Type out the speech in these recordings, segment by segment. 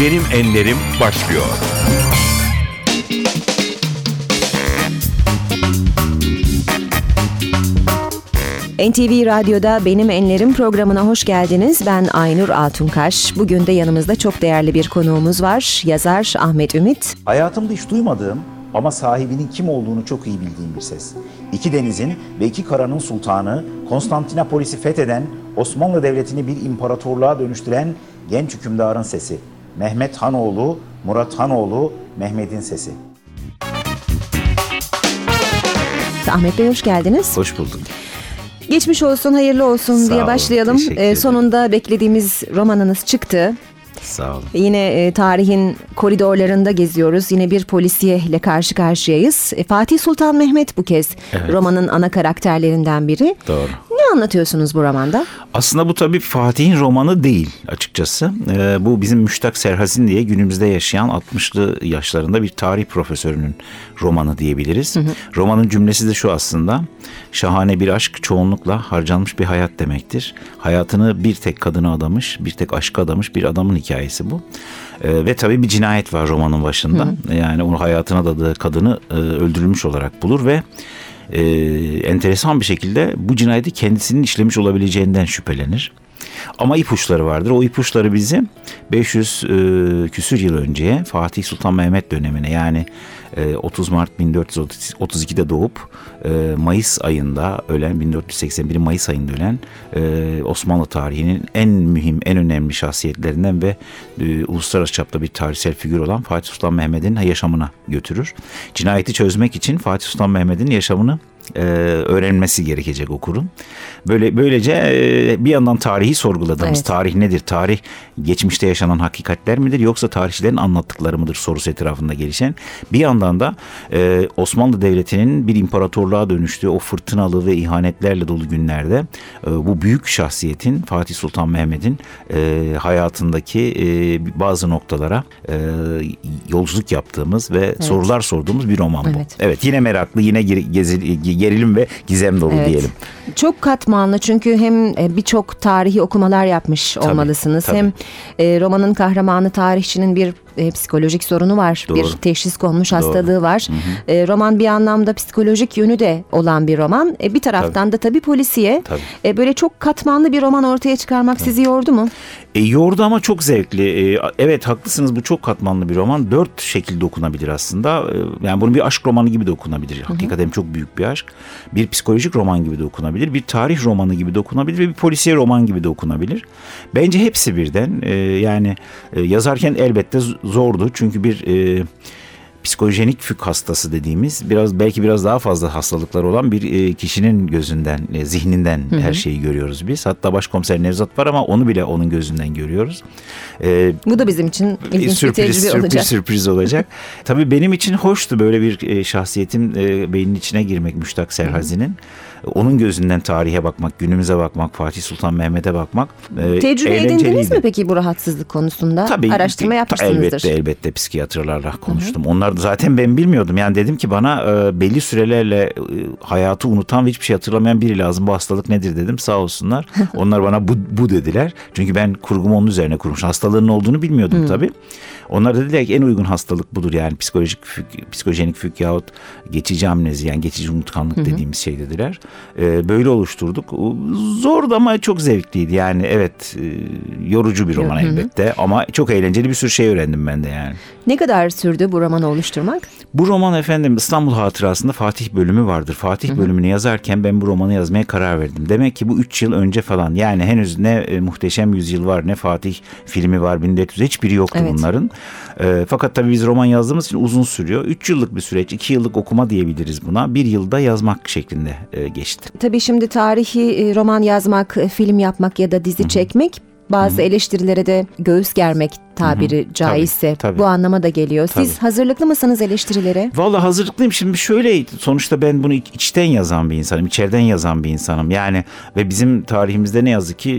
Benim Enlerim başlıyor. NTV Radyo'da Benim Enlerim programına hoş geldiniz. Ben Aynur Altunkaş. Bugün de yanımızda çok değerli bir konuğumuz var. Yazar Ahmet Ümit. Hayatımda hiç duymadığım ama sahibinin kim olduğunu çok iyi bildiğim bir ses. İki denizin ve iki karanın sultanı, Konstantinopolis'i fetheden, Osmanlı Devleti'ni bir imparatorluğa dönüştüren genç hükümdarın sesi. Mehmet Hanoğlu, Murat Hanoğlu, Mehmet'in sesi. Ahmet Bey hoş geldiniz. Hoş bulduk. Geçmiş olsun, hayırlı olsun Sağ diye olun, başlayalım. teşekkür Ee, ederim. sonunda beklediğimiz romanınız çıktı. Sağ olun. Yine e, tarihin koridorlarında geziyoruz. Yine bir polisiye ile karşı karşıyayız. E, Fatih Sultan Mehmet bu kez Evet. romanın ana karakterlerinden biri. Doğru. Anlatıyorsunuz bu romanda? Aslında bu tabii Fatih'in romanı değil açıkçası. Ee, bu bizim Müştak Serhazin diye günümüzde yaşayan 60'lı yaşlarında bir tarih profesörünün romanı diyebiliriz. Romanın cümlesi de şu aslında. Şahane bir aşk çoğunlukla harcanmış bir hayat demektir. Hayatını bir tek kadına adamış, bir tek aşka adamış bir adamın hikayesi bu. Ee, ve tabii bir cinayet var romanın başında. Yani onun hayatına adadığı kadını e, öldürülmüş olarak bulur ve e, enteresan bir şekilde bu cinayeti kendisinin işlemiş olabileceğinden şüphelenir. Ama ipuçları vardır. O ipuçları bizi 500 e, küsür yıl önceye Fatih Sultan Mehmet dönemine yani e, 30 Mart 1432'de doğup e, Mayıs ayında ölen 1481 Mayıs ayında ölen e, Osmanlı tarihinin en mühim en önemli şahsiyetlerinden ve e, uluslararası çapta bir tarihsel figür olan Fatih Sultan Mehmet'in yaşamına götürür. Cinayeti çözmek için Fatih Sultan Mehmet'in yaşamını e, öğrenmesi gerekecek okurun. Böyle böylece e, bir yandan tarihi sorguladığımız Evet. tarih nedir? Tarih geçmişte yaşanan hakikatler midir yoksa tarihçilerin anlattıkları mıdır sorusu etrafında gelişen. Bir yandan da e, Osmanlı Devleti'nin bir imparatorluğa dönüştüğü o fırtınalı ve ihanetlerle dolu günlerde e, bu büyük şahsiyetin Fatih Sultan Mehmet'in e, hayatındaki e, bazı noktalara e, yolculuk yaptığımız ve sorular sorduğumuz bir roman bu. Evet. Evet yine meraklı yine gezi- gerilim ve gizem dolu Evet. diyelim. Çok katmanlı çünkü hem e, birçok tarihi okumalar yapmış olmalısınız. tabii. Hem romanın kahramanı tarihçinin bir e, psikolojik sorunu var. Doğru. Bir teşhis konmuş hastalığı var. E, roman bir anlamda psikolojik yönü de olan bir roman. E, bir taraftan da tabii polisiye. Tabii. E, böyle çok katmanlı bir roman ortaya çıkarmak sizi yordu mu? E, yoğurdu ama çok zevkli. E, evet haklısınız bu çok katmanlı bir roman. Dört şekilde okunabilir aslında. E, yani bunun bir aşk romanı gibi de okunabilir. Hakikaten çok büyük bir aşk. Bir psikolojik roman gibi de okunabilir. Bir tarih romanı gibi de okunabilir. Ve bir polisiye roman gibi de okunabilir. Bence hepsi birden. E, yani e, yazarken elbette zordu. Çünkü bir... E, psikojenik fük hastası dediğimiz biraz belki biraz daha fazla hastalıkları olan bir e, kişinin gözünden, e, zihninden her şeyi görüyoruz biz. Hatta başkomiser Nevzat var ama onu bile onun gözünden görüyoruz. E, Bu da bizim için ilginç sürpriz, bir tecrübe sürpriz, olacak. sürpriz olacak. Tabii benim için hoştu böyle bir e, şahsiyetin e, beynin içine girmek Müştak Serhazi'nin. Onun gözünden tarihe bakmak, günümüze bakmak, Fatih Sultan Mehmet'e bakmak. e, Tecrübe edindiniz mi peki bu rahatsızlık konusunda? Tabii Araştırma yapmışsınızdır. Elbette elbette psikiyatrlarla konuştum. Onlar da zaten ben bilmiyordum. Yani dedim ki bana e, belli sürelerle e, hayatı unutan ve hiçbir şey hatırlamayan biri lazım. Bu hastalık nedir dedim. Sağ olsunlar. Onlar bana bu, bu dediler. Çünkü ben kurgumu onun üzerine kurmuş. Hastalığının olduğunu bilmiyordum tabii. Onlar dediler ki en uygun hastalık budur. Yani psikolojik psikojenik fük yahut geçici amnezi yani geçici unutkanlık dediğimiz şey dediler. E, böyle oluşturduk. Zordu ama çok zevkliydi. Yani evet e, yorucu bir roman elbette ama çok eğlenceli bir sürü şey öğrendim ben de yani. Ne kadar sürdü bu romanı oluşturmak? Bu roman efendim İstanbul Hatırası'nda Fatih bölümü vardır. Fatih bölümünü yazarken ben bu romanı yazmaya karar verdim. Demek ki bu 3 yıl önce falan yani henüz ne e, Muhteşem Yüzyıl var ne Fatih filmi var 1400 hiçbiri yoktu Evet. bunların. E, fakat tabii biz roman yazdığımız için uzun sürüyor. 3 yıllık bir süreç 2 yıllık okuma diyebiliriz buna. Bir yılda yazmak şeklinde e, geçti. Tabii şimdi tarihi e, roman yazmak, e, film yapmak ya da dizi çekmek bazı eleştirilere de göğüs germek tabiri caizse tabii. bu anlama da geliyor. Siz Tabii. hazırlıklı mısınız eleştirilere? Vallahi hazırlıklıyım. Şimdi şöyle sonuçta ben bunu iç- içten yazan bir insanım. içeriden yazan bir insanım. Yani ve bizim tarihimizde ne yazık ki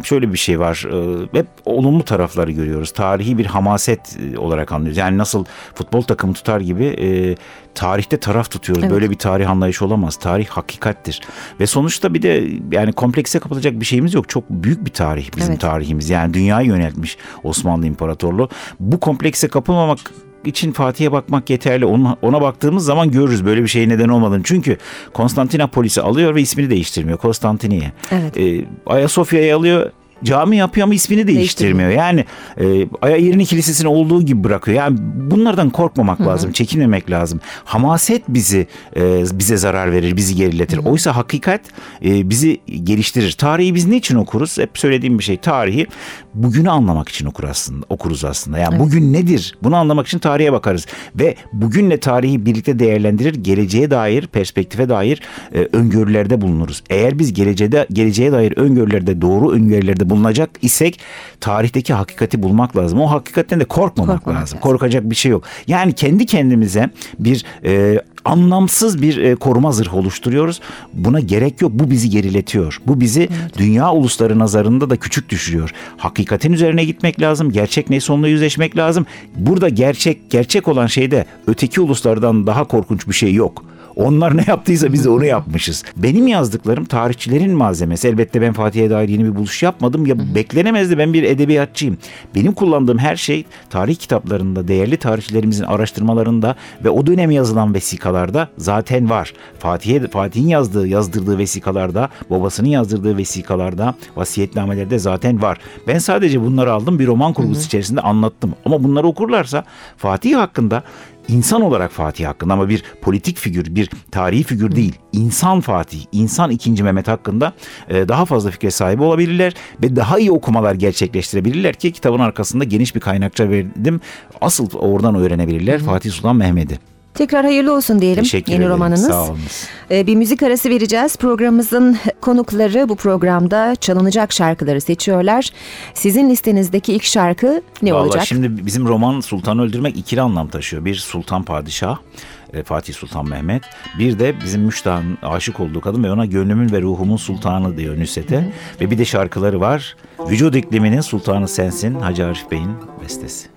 e, şöyle bir şey var. E, Hep olumlu tarafları görüyoruz. Tarihi bir hamaset e, olarak anlıyoruz. Yani nasıl futbol takımı tutar gibi tarihte taraf tutuyoruz. Evet. Böyle bir tarih anlayışı olamaz. Tarih hakikattir. Ve sonuçta bir de yani komplekse kapatacak bir şeyimiz yok. Çok büyük bir tarih bizim Evet. tarihimiz. Yani dünyayı yöneltmiş Osmanlı İmparatorluğu İmparatorluğu. Bu komplekse kapılmamak için Fatih'e bakmak yeterli. Ona, ona baktığımız zaman görürüz böyle bir şey neden olmadığını. Çünkü Konstantinopolis'i alıyor ve ismini değiştirmiyor. Konstantiniye. Evet. Ee, Ayasofya'yı alıyor cami yapıyor ama ismini değiştirmiyor. Yani e, Ayayerini Kilisesi'nin olduğu gibi bırakıyor. Yani bunlardan korkmamak lazım, çekinmemek lazım. Hamaset bizi e, bize zarar verir, bizi geriletir. Oysa hakikat e, bizi geliştirir. Tarihi biz niçin okuruz? Hep söylediğim bir şey. Tarihi bugünü anlamak için okur aslında, okuruz aslında. Yani bugün nedir? Bunu anlamak için tarihe bakarız ve bugünle tarihi birlikte değerlendirir. Geleceğe dair, perspektife dair e, öngörülerde bulunuruz. Eğer biz geleceğe geleceğe dair öngörülerde doğru öngörülerde bulunacak isek tarihteki hakikati bulmak lazım. O hakikatten de korkmamak Korkmamak lazım. lazım. Korkacak bir şey yok. Yani kendi kendimize bir e, anlamsız bir e, koruma zırhı oluşturuyoruz. Buna gerek yok. Bu bizi geriletiyor. Bu bizi dünya ulusları nazarında da küçük düşürüyor. Hakikatin üzerine gitmek lazım. Gerçek neyse onunla yüzleşmek lazım. Burada gerçek gerçek olan şeyde öteki uluslardan daha korkunç bir şey yok. Onlar ne yaptıysa biz de onu yapmışız. Benim yazdıklarım tarihçilerin malzemesi. Elbette ben Fatih'e dair yeni bir buluş yapmadım. Ya beklenemezdi ben bir edebiyatçıyım. Benim kullandığım her şey tarih kitaplarında, değerli tarihçilerimizin araştırmalarında ve o dönem yazılan vesikalarda zaten var. Fatih'e Fatih'in yazdığı, yazdırdığı vesikalarda, babasının yazdırdığı vesikalarda, vasiyetnamelerde zaten var. Ben sadece bunları aldım bir roman kurgusu içerisinde anlattım. Ama bunları okurlarsa Fatih hakkında İnsan olarak Fatih hakkında ama bir politik figür, bir tarihi figür değil. İnsan Fatih, insan 2. Mehmet hakkında e, daha fazla fikre sahibi olabilirler ve daha iyi okumalar gerçekleştirebilirler ki kitabın arkasında geniş bir kaynakça verdim. Asıl oradan öğrenebilirler Fatih Sultan Mehmet'i. Tekrar hayırlı olsun diyelim Teşekkür yeni ederim. romanınız. Sağ olun. Ee, bir müzik arası vereceğiz. Programımızın konukları bu programda çalınacak şarkıları seçiyorlar. Sizin listenizdeki ilk şarkı ne Vallahi olacak? şimdi bizim roman Sultan'ı öldürmek ikili anlam taşıyor. Bir Sultan Padişah, e, Fatih Sultan Mehmet. Bir de bizim Müştah'ın aşık olduğu kadın ve ona gönlümün ve ruhumun sultanı diyor Nusret'e. Ve bir de şarkıları var. Vücut ikliminin sultanı sensin Hacı Arif Bey'in bestesi.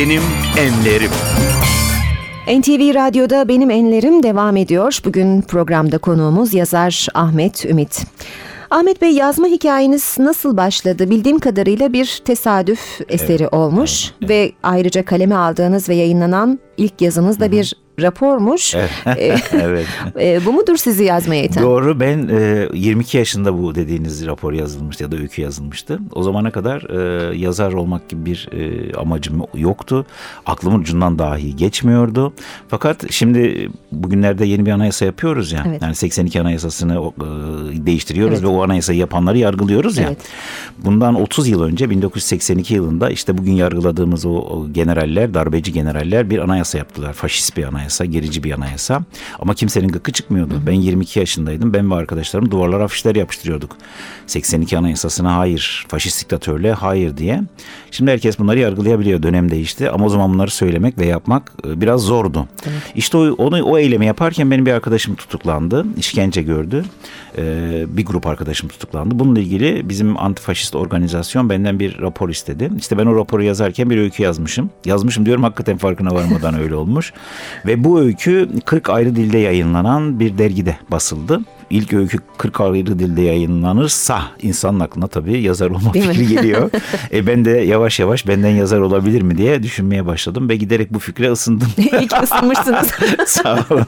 Benim Enlerim. NTV Radyo'da Benim Enlerim devam ediyor. Bugün programda konuğumuz yazar Ahmet Ümit. Ahmet Bey yazma hikayeniz nasıl başladı? Bildiğim kadarıyla bir tesadüf eseri olmuş ve ayrıca kaleme aldığınız ve yayınlanan ilk yazınız da bir rapormuş. Ee, evet. e, bu mudur sizi yazmaya iten? Doğru ben e, 22 yaşında bu dediğiniz rapor yazılmıştı ya da öykü yazılmıştı. O zamana kadar e, yazar olmak gibi bir e, amacım yoktu. Aklımın ucundan dahi geçmiyordu. Fakat şimdi bugünlerde yeni bir anayasa yapıyoruz ya. Evet. Yani 82 anayasasını e, değiştiriyoruz Evet. ve o anayasayı yapanları yargılıyoruz ya. Evet. Bundan 30 yıl önce 1982 yılında işte bugün yargıladığımız o, o generaller, darbeci generaller bir anayasa yaptılar. Faşist bir anayasa, gerici bir anayasa. Ama kimsenin gıkı çıkmıyordu. Ben 22 yaşındaydım. Ben ve arkadaşlarım duvarlara afişler yapıştırıyorduk. 82 anayasasına hayır, faşist diktatörlüğe hayır diye. Şimdi herkes bunları yargılayabiliyor. Dönem değişti ama o zaman bunları söylemek ve yapmak e, biraz zordu. İşte o, onu, o eylemi yaparken benim bir arkadaşım tutuklandı. işkence gördü. Ee, bir grup arkadaşım tutuklandı. Bununla ilgili bizim antifaşist organizasyon benden bir rapor istedi. İşte ben o raporu yazarken bir öykü yazmışım. Yazmışım diyorum hakikaten farkına varmadan öyle olmuş. Ve bu öykü 40 ayrı dilde yayınlanan bir dergide basıldı. İlk öykü 40 ayrı dilde yayınlanırsa insanın aklına tabii yazar olma Değil mi? fikri geliyor. e ben de yavaş yavaş benden yazar olabilir mi diye düşünmeye başladım ve giderek bu fikre ısındım. İlk ısınmışsınız. Sağ olun.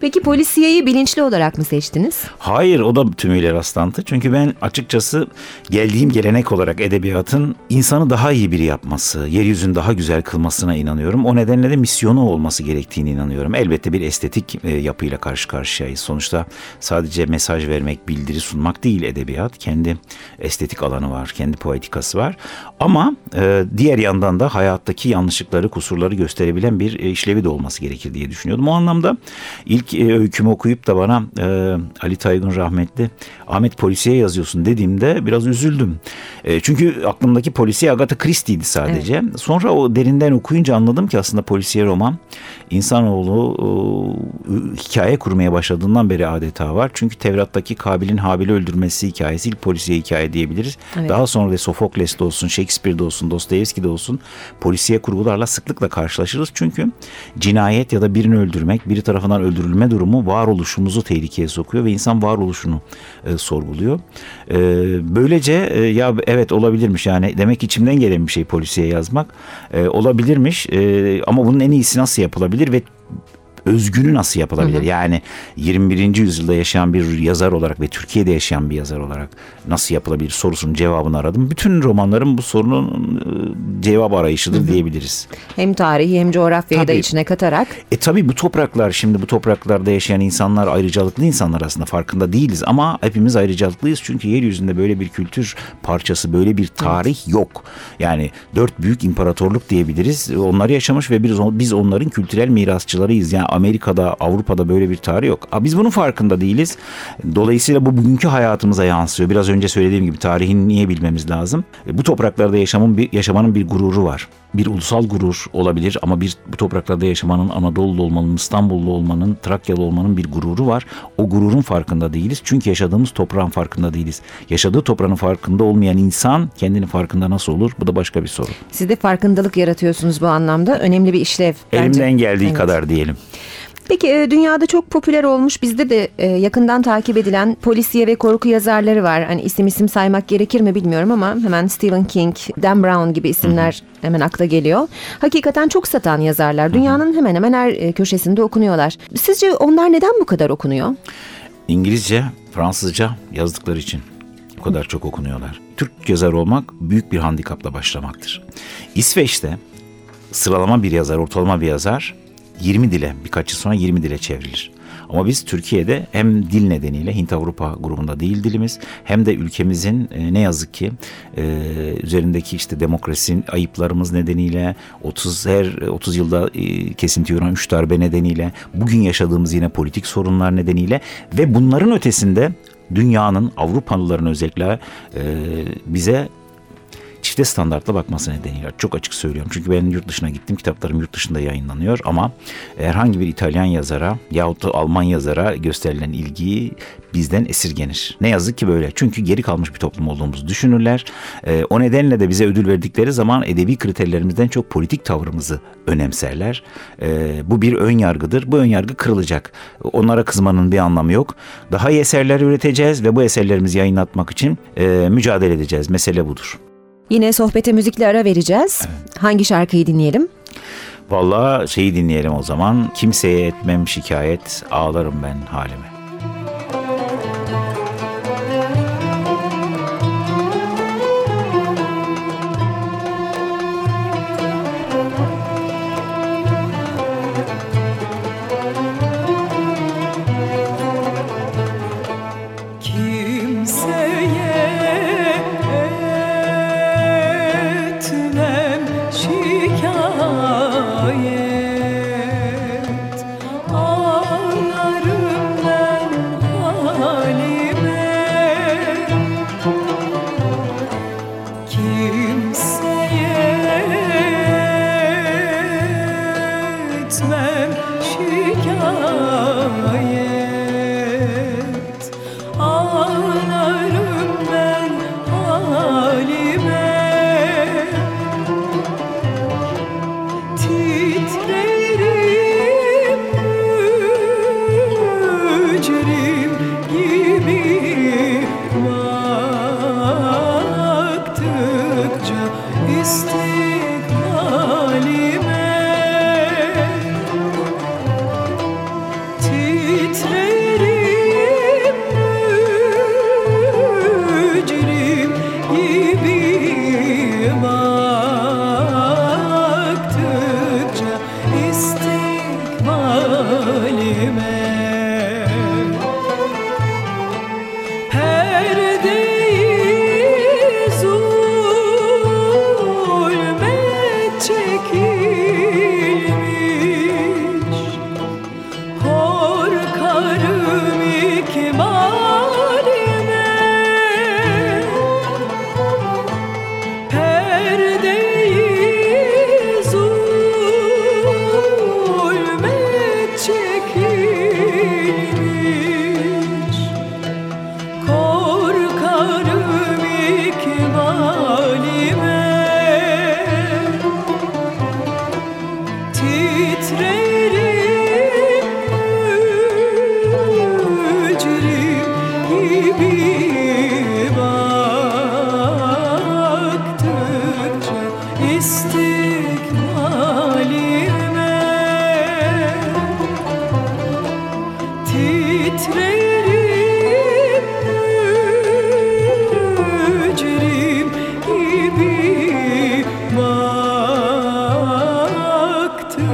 Peki polisiyeyi bilinçli olarak mı seçtiniz? Hayır o da tümüyle rastlantı. Çünkü ben açıkçası geldiğim gelenek olarak edebiyatın insanı daha iyi biri yapması, yeryüzünü daha güzel kılmasına inanıyorum. O nedenle de misyonu olması gerektiğini inanıyorum. Elbette bir estetik e, yapıyla karşı karşıyayız. Sonuçta sadece mesaj vermek, bildiri sunmak değil edebiyat. Kendi estetik alanı var, kendi poetikası var. Ama e, diğer yandan da hayattaki yanlışlıkları, kusurları gösterebilen bir e, işlevi de olması gerekir diye düşünüyordum. O anlamda ilk e, öykümü okuyup da bana e, Ali Taygun rahmetli Ahmet polisiye yazıyorsun dediğimde biraz üzüldüm. E, çünkü aklımdaki polisiye Agatha Christie'ydi sadece. Sonra o derinden okuyunca anladım ki aslında polisiye roman insanoğlu e, hikaye kurmaya başladığından beri adeta var. Çünkü Tevrat'taki Kabil'in Habil'i öldürmesi hikayesi ilk polisiye hikaye diyebiliriz. Evet. Daha sonra da Sofokles'te olsun, Shakespeare'de olsun, Dostoyevski'de olsun polisiye kurgularla sıklıkla karşılaşırız. Çünkü cinayet ya da birini öldürmek, biri tarafından öldürülme durumu varoluşumuzu tehlikeye sokuyor ve insan varoluşunu e, sorguluyor. E, böylece e, ya evet olabilirmiş yani demek içimden gelen bir şey polisiye yazmak e, olabilirmiş e, ama bunun en iyisi nasıl yapılabilir ve özgünü nasıl yapılabilir? Yani 21. yüzyılda yaşayan bir yazar olarak ve Türkiye'de yaşayan bir yazar olarak nasıl yapılabilir sorusunun cevabını aradım. Bütün romanlarım bu sorunun e, cevap arayışıdır diyebiliriz. Hem tarihi hem coğrafyayı da Tabii. içine katarak. E tabi bu topraklar şimdi bu topraklarda yaşayan insanlar ayrıcalıklı insanlar aslında farkında değiliz ama hepimiz ayrıcalıklıyız çünkü yeryüzünde böyle bir kültür parçası böyle bir tarih yok. Yani dört büyük imparatorluk diyebiliriz. Onlar yaşamış ve biz onların kültürel mirasçılarıyız. Yani Amerika'da Avrupa'da böyle bir tarih yok. A, Biz bunun farkında değiliz. Dolayısıyla bu bugünkü hayatımıza yansıyor. Biraz önce söylediğim gibi tarihini niye bilmemiz lazım? E, Bu topraklarda yaşamın bir, yaşamanın bir gururu var. Bir ulusal gurur olabilir ama bir bu topraklarda yaşamanın Anadolu'lu olmanın, İstanbullu olmanın, Trakyalı olmanın bir gururu var. O gururun farkında değiliz. Çünkü yaşadığımız toprağın farkında değiliz. Yaşadığı toprağın farkında olmayan insan kendini farkında nasıl olur? Bu da başka bir soru. Siz de farkındalık yaratıyorsunuz bu anlamda. Önemli bir işlev. bence. Elimden geldiği Evet. kadar diyelim. Peki e, dünyada çok popüler olmuş bizde de e, yakından takip edilen polisiye ve korku yazarları var. Hani isim isim saymak gerekir mi bilmiyorum ama hemen Stephen King, Dan Brown gibi isimler hemen akla geliyor. Hakikaten çok satan yazarlar. Dünyanın hemen hemen her e, köşesinde okunuyorlar. Sizce onlar neden bu kadar okunuyor? İngilizce, Fransızca yazdıkları için bu kadar çok okunuyorlar. Türk yazar olmak büyük bir handikapla başlamaktır. İsveç'te sıralama bir yazar, ortalama bir yazar 20 dile, birkaç yıl sonra 20 dile çevrilir. Ama biz Türkiye'de hem dil nedeniyle Hint Avrupa grubunda değil dilimiz hem de ülkemizin e, ne yazık ki e, üzerindeki işte demokrasi ayıplarımız nedeniyle 30 her 30 yılda e, kesinti uğrayan 3 darbe nedeniyle bugün yaşadığımız yine politik sorunlar nedeniyle ve bunların ötesinde dünyanın Avrupalıların özellikle bize çifte standartla bakması nedeniyle çok açık söylüyorum. Çünkü ben yurt dışına gittim kitaplarım yurt dışında yayınlanıyor ama herhangi bir İtalyan yazara yahut da Alman yazara gösterilen ilgiyi bizden esirgenir. Ne yazık ki böyle. Çünkü geri kalmış bir toplum olduğumuzu düşünürler. Ee, o nedenle de bize ödül verdikleri zaman edebi kriterlerimizden çok politik tavrımızı önemserler. Ee, bu bir ön yargıdır. Bu ön yargı kırılacak. Onlara kızmanın bir anlamı yok. Daha iyi eserler üreteceğiz ve bu eserlerimizi yayınlatmak için e, mücadele edeceğiz. Mesele budur. Yine sohbete müzikle ara vereceğiz. Hangi şarkıyı dinleyelim? Vallahi şeyi dinleyelim o zaman. Kimseye etmem şikayet, ağlarım ben halime.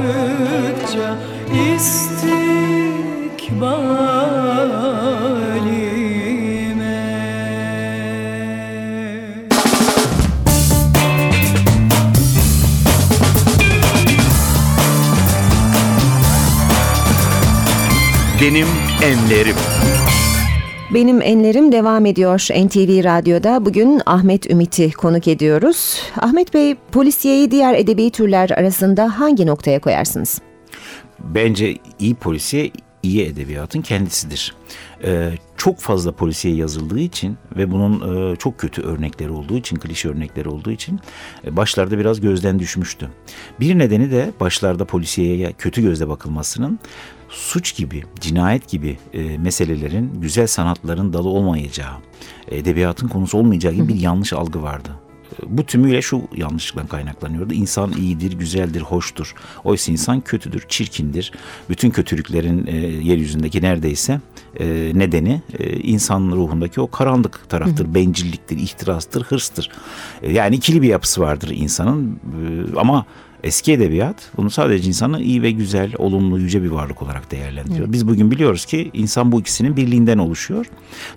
Baktıkça istikbalime Benim enlerim. Benim enlerim devam ediyor NTV Radyo'da. Bugün Ahmet Ümit'i konuk ediyoruz. Ahmet Bey, polisiyeyi diğer edebi türler arasında hangi noktaya koyarsınız? Bence iyi polisiye iyi edebiyatın kendisidir. Ee, çok fazla polisiye yazıldığı için ve bunun e, çok kötü örnekleri olduğu için, klişe örnekleri olduğu için e, başlarda biraz gözden düşmüştü. Bir nedeni de başlarda polisiyeye kötü gözle bakılmasının suç gibi, cinayet gibi e, meselelerin güzel sanatların dalı olmayacağı, edebiyatın konusu olmayacağı gibi bir yanlış algı vardı. E, Bu tümüyle şu yanlışlıktan kaynaklanıyordu. İnsan iyidir, güzeldir, hoştur. Oysa insan kötüdür, çirkindir. Bütün kötülüklerin e, yeryüzündeki neredeyse e, nedeni e, insan ruhundaki o karanlık taraftır. Bencilliktir, ihtirastır, hırstır. E, yani ikili bir yapısı vardır insanın. E, ama Eski edebiyat bunu sadece insanı iyi ve güzel, olumlu, yüce bir varlık olarak değerlendiriyor. Biz bugün biliyoruz ki insan bu ikisinin birliğinden oluşuyor.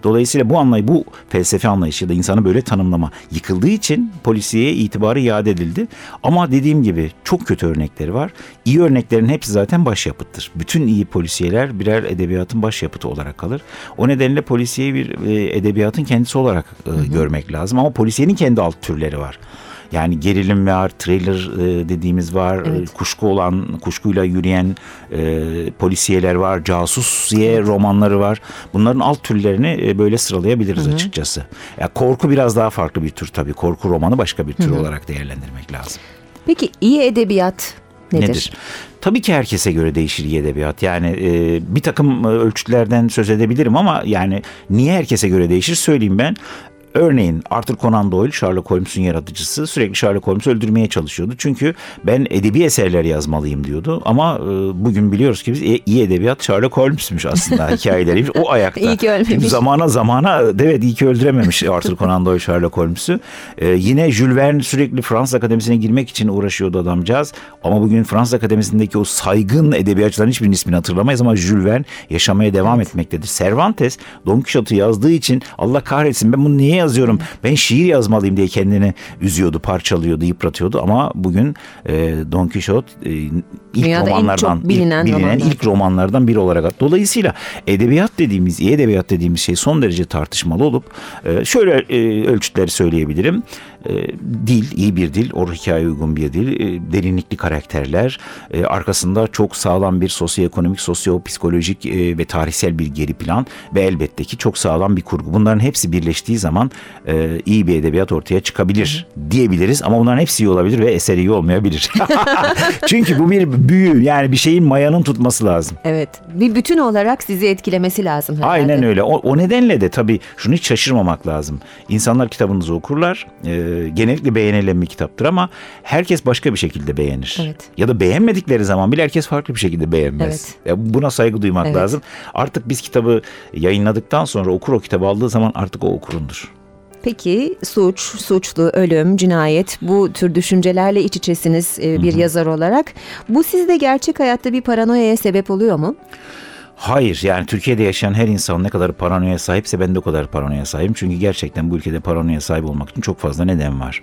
Dolayısıyla bu anlay, bu felsefe anlayışı da insanı böyle tanımlama yıkıldığı için polisiye itibarı iade edildi. Ama dediğim gibi çok kötü örnekleri var. İyi örneklerin hepsi zaten başyapıttır. Bütün iyi polisiyeler birer edebiyatın başyapıtı olarak kalır. O nedenle polisiyeyi bir e, edebiyatın kendisi olarak e, görmek lazım. Ama polisiyenin kendi alt türleri var. Yani gerilim var, thriller e, dediğimiz var, Evet. e, kuşku olan, kuşkuyla yürüyen e, polisiyeler var, casusiye romanları var. Bunların alt türlerini e, böyle sıralayabiliriz açıkçası. Ya korku biraz daha farklı bir tür tabii. Korku romanı başka bir tür olarak değerlendirmek lazım. Peki iyi edebiyat nedir? Tabii ki herkese göre değişir iyi edebiyat. Yani e, bir takım ölçütlerden söz edebilirim ama yani niye herkese göre değişir söyleyeyim ben. Örneğin Arthur Conan Doyle Sherlock Holmes'un yaratıcısı sürekli Sherlock Holmes'u öldürmeye çalışıyordu. Çünkü ben edebi eserler yazmalıyım diyordu. Ama e, bugün biliyoruz ki biz e- iyi edebiyat Sherlock Holmes'miş aslında hikayeleri. O ayakta. İyi ki ölmemiş. Çünkü zamana zamana evet iyi ki öldürememiş Arthur Conan Doyle Sherlock Holmes'u. Ee, yine Jules Verne sürekli Fransız Akademisi'ne girmek için uğraşıyordu adamcağız. Ama bugün Fransız Akademisi'ndeki o saygın edebiyatçıların hiçbirinin ismini hatırlamayız ama Jules Verne yaşamaya devam etmektedir. Cervantes Don Quixote'u yazdığı için Allah kahretsin ben bunu niye yazıyorum? Ben şiir yazmalıyım diye kendini üzüyordu, parçalıyordu, yıpratıyordu ama bugün e, Don Quixote e, ilk Dünyada romanlardan çok bilinen ilk, bilinen romanlardan. ilk romanlardan biri olarak. Dolayısıyla edebiyat dediğimiz, iyi edebiyat dediğimiz şey son derece tartışmalı olup e, şöyle e, ölçütleri söyleyebilirim. E, Dil, iyi bir dil, o hikaye uygun bir dil, e, derinlikli karakterler, e, arkasında çok sağlam bir sosyoekonomik, sosyopsikolojik e, ve tarihsel bir geri plan ve elbette ki çok sağlam bir kurgu. Bunların hepsi birleştiği zaman e, iyi bir edebiyat ortaya çıkabilir diyebiliriz ama bunların hepsi iyi olabilir ve eseri iyi olmayabilir. Çünkü bu bir büyü yani bir şeyin mayanın tutması lazım. Evet. Bir bütün olarak sizi etkilemesi lazım herhalde. Aynen öyle. O, o nedenle de tabii şunu hiç şaşırmamak lazım. İnsanlar kitabınızı okurlar. Ee, genellikle beğenilen bir kitaptır ama herkes başka bir şekilde beğenir. Evet. Ya da beğenmedikleri zaman bile herkes farklı bir şekilde beğenmez. Ya buna saygı duymak Evet. lazım. Artık biz kitabı yayınladıktan sonra okur o kitabı aldığı zaman artık o okurundur. Peki suç, suçlu, ölüm, cinayet bu tür düşüncelerle iç içesiniz e, bir yazar olarak. Bu sizde gerçek hayatta bir paranoyaya sebep oluyor mu? Hayır yani Türkiye'de yaşayan her insan ne kadar paranoya sahipse ben de o kadar paranoya sahibim. Çünkü gerçekten bu ülkede paranoya sahip olmak için çok fazla neden var.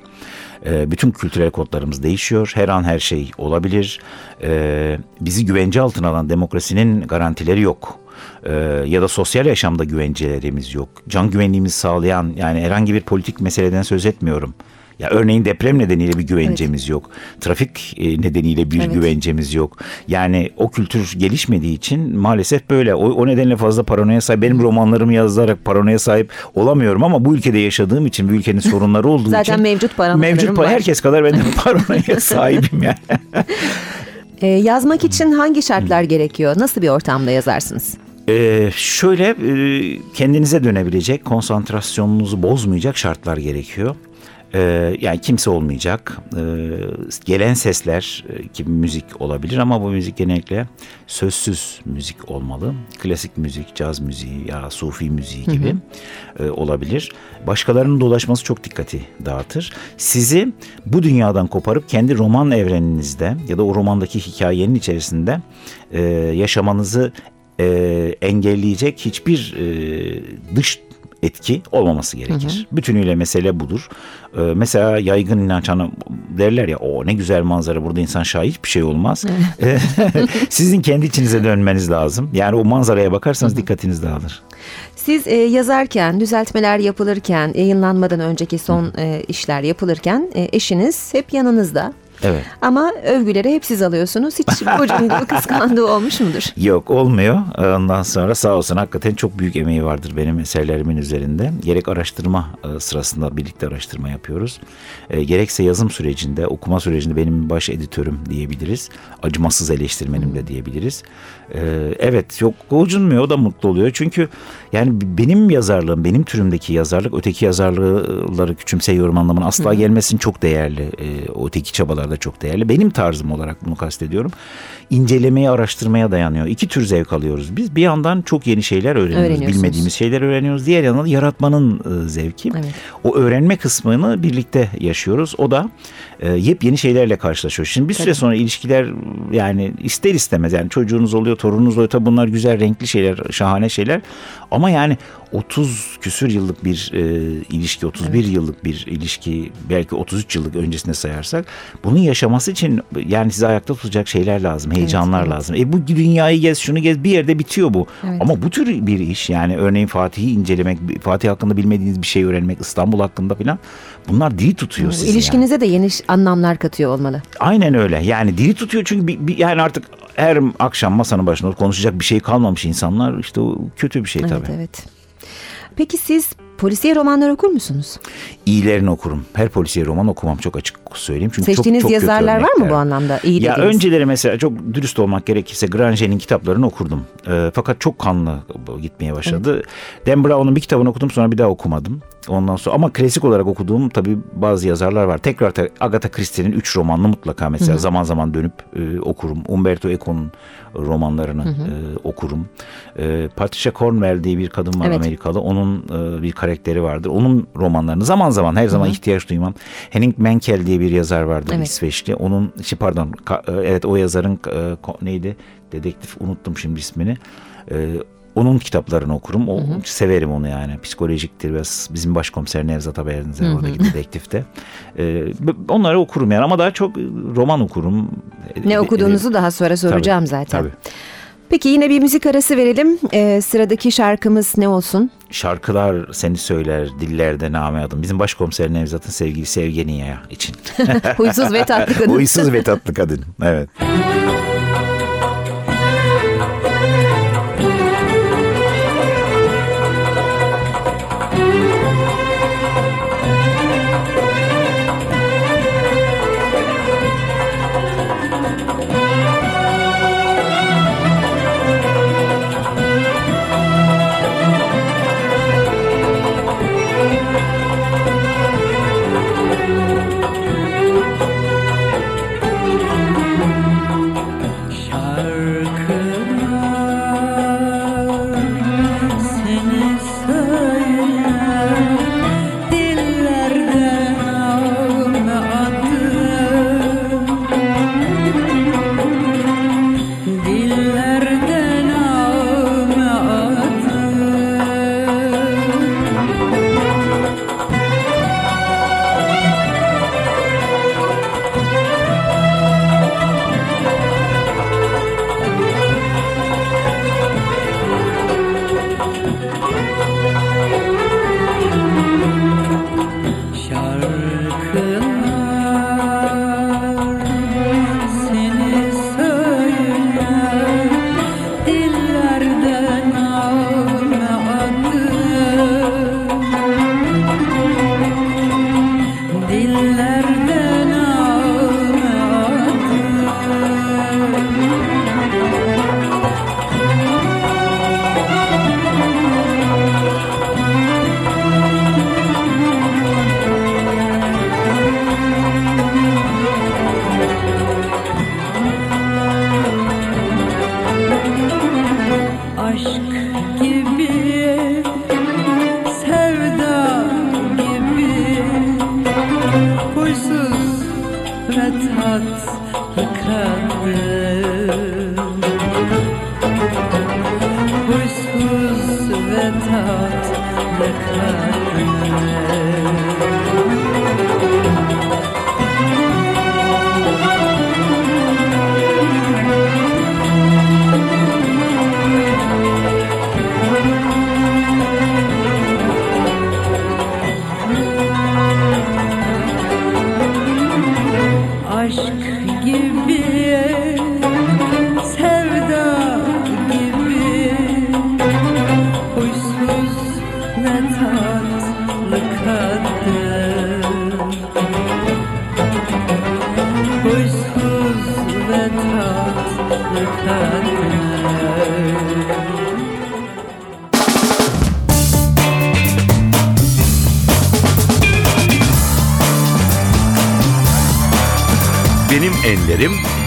Ee, bütün kültürel kodlarımız değişiyor. Her an her şey olabilir. Ee, bizi güvence altına alan demokrasinin garantileri yok. Ee, ya da sosyal yaşamda güvencelerimiz yok. Can güvenliğimizi sağlayan yani herhangi bir politik meseleden söz etmiyorum. Ya örneğin deprem nedeniyle bir güvencemiz yok. Trafik e, nedeniyle bir Evet. güvencemiz yok. Yani o kültür gelişmediği için maalesef böyle. O, o nedenle fazla paranoya sahip. Benim romanlarımı yazarak paranoya sahip olamıyorum ama bu ülkede yaşadığım için, bu ülkenin sorunları olduğu Zaten için. mevcut paranoyalarım Mevcut var. herkes kadar ben de paranoya sahibim yani. E, yazmak için hangi şartlar gerekiyor? Nasıl bir ortamda yazarsınız? Ee, şöyle e, kendinize dönebilecek, konsantrasyonunuzu bozmayacak şartlar gerekiyor. Ee, yani kimse olmayacak. Ee, gelen sesler e, ki müzik olabilir ama bu müzik genellikle sözsüz müzik olmalı. Klasik müzik, caz müziği ya sufi müziği gibi e, olabilir. Başkalarının dolaşması çok dikkati dağıtır. Sizi bu dünyadan koparıp kendi roman evreninizde ya da o romandaki hikayenin içerisinde e, yaşamanızı e, engelleyecek hiçbir e, dış etki olmaması gerekir. Bütünüyle mesele budur. Ee, mesela yaygın inanç hani derler ya o ne güzel manzara burada insan şahit bir şey olmaz. Sizin kendi içinize dönmeniz lazım. Yani o manzaraya bakarsanız dikkatiniz dağılır. Siz e, yazarken, düzeltmeler yapılırken, yayınlanmadan önceki son e, işler yapılırken e, eşiniz hep yanınızda. Evet. Ama övgüleri hep siz alıyorsunuz. Hiç gocunduğu, kıskandığı olmuş mudur? Yok olmuyor. Ondan sonra sağ olsun hakikaten çok büyük emeği vardır benim eserlerimin üzerinde. Gerek araştırma e, sırasında birlikte araştırma yapıyoruz. E, gerekse yazım sürecinde, okuma sürecinde benim baş editörüm diyebiliriz. Acımasız eleştirmenim de diyebiliriz. E, evet yok gocunmuyor o da mutlu oluyor. Çünkü yani benim yazarlığım, benim türümdeki yazarlık öteki yazarlıkları küçümseyiyorum anlamına asla gelmesin çok değerli. Öteki çabalar da çok değerli. Benim tarzım olarak bunu kastediyorum. İncelemeye, araştırmaya dayanıyor. İki tür zevk alıyoruz. Biz bir yandan çok yeni şeyler öğreniyoruz. Bilmediğimiz şeyler öğreniyoruz. Diğer yandan yaratmanın e, zevki. Evet. O öğrenme kısmını birlikte yaşıyoruz. O da e, yepyeni şeylerle karşılaşıyor. Şimdi bir süre Tabii. sonra ilişkiler yani ister istemez yani çocuğunuz oluyor, torununuz oluyor. Tabii bunlar güzel, renkli şeyler, şahane şeyler. Ama yani 30 küsür yıllık bir e, ilişki, 31 yıllık bir ilişki, belki 33 yıllık öncesine sayarsak bunun yaşaması için yani sizi ayakta tutacak şeyler lazım, heyecanlar evet. lazım. E bu dünyayı gez, şunu gez bir yerde bitiyor bu. Evet. Ama bu tür bir iş yani örneğin Fatih'i incelemek, Fatih hakkında bilmediğiniz bir şey öğrenmek, İstanbul hakkında falan bunlar diri tutuyor sizi. yani. İlişkinize de yeni anlamlar katıyor olmalı. Aynen öyle. Yani diri tutuyor çünkü bir, bir- yani artık her akşam masanın başında konuşacak bir şey kalmamış insanlar işte o kötü bir şey Evet tabii. evet. Peki siz polisiye romanlar okur musunuz? İyilerini okurum. Her polisiye roman okumam çok açık söyleyeyim. Çünkü Seçtiğiniz çok, çok yazarlar var mı bu anlamda? İyi ya dediğiniz. önceleri mesela çok dürüst olmak gerekirse Granger'in kitaplarını okurdum. Ee, fakat çok kanlı gitmeye başladı. Dan Brown'un bir kitabını okudum sonra bir daha okumadım. Ondan sonra ama klasik olarak okuduğum tabii bazı yazarlar var. Tekrar te- Agatha Christie'nin üç romanını mutlaka mesela zaman zaman dönüp e, okurum. Umberto Eco'nun romanlarını e, okurum. E, Patricia Cornwell diye bir kadın var Evet. Amerikalı. Onun e, bir karakteri vardır. Onun romanlarını zaman zaman her zaman ihtiyaç duymam. Henning Mankell diye bir yazar vardır Evet. İsveçli. Onun şey pardon ka- e, evet o yazarın e, neydi? Dedektif unuttum şimdi ismini. E, onun kitaplarını okurum. O severim onu yani. Psikolojiktir ve s- bizim başkomiser Nevzat Haberinize oradaki dedektifte. E, b- onları okurum yani ama daha çok e, roman okurum. E, Ne e, okuduğunuzu daha sonra soracağım tabii, zaten. Tabii. Peki yine bir müzik arası verelim. Ee, sıradaki şarkımız ne olsun? Şarkılar seni söyler, dillerde name adım. Bizim başkomiser Nevzat'ın sevgili Sevgeniya için. Huysuz ve tatlı kadın. Huysuz ve tatlı kadın. Evet.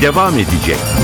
devam edecek.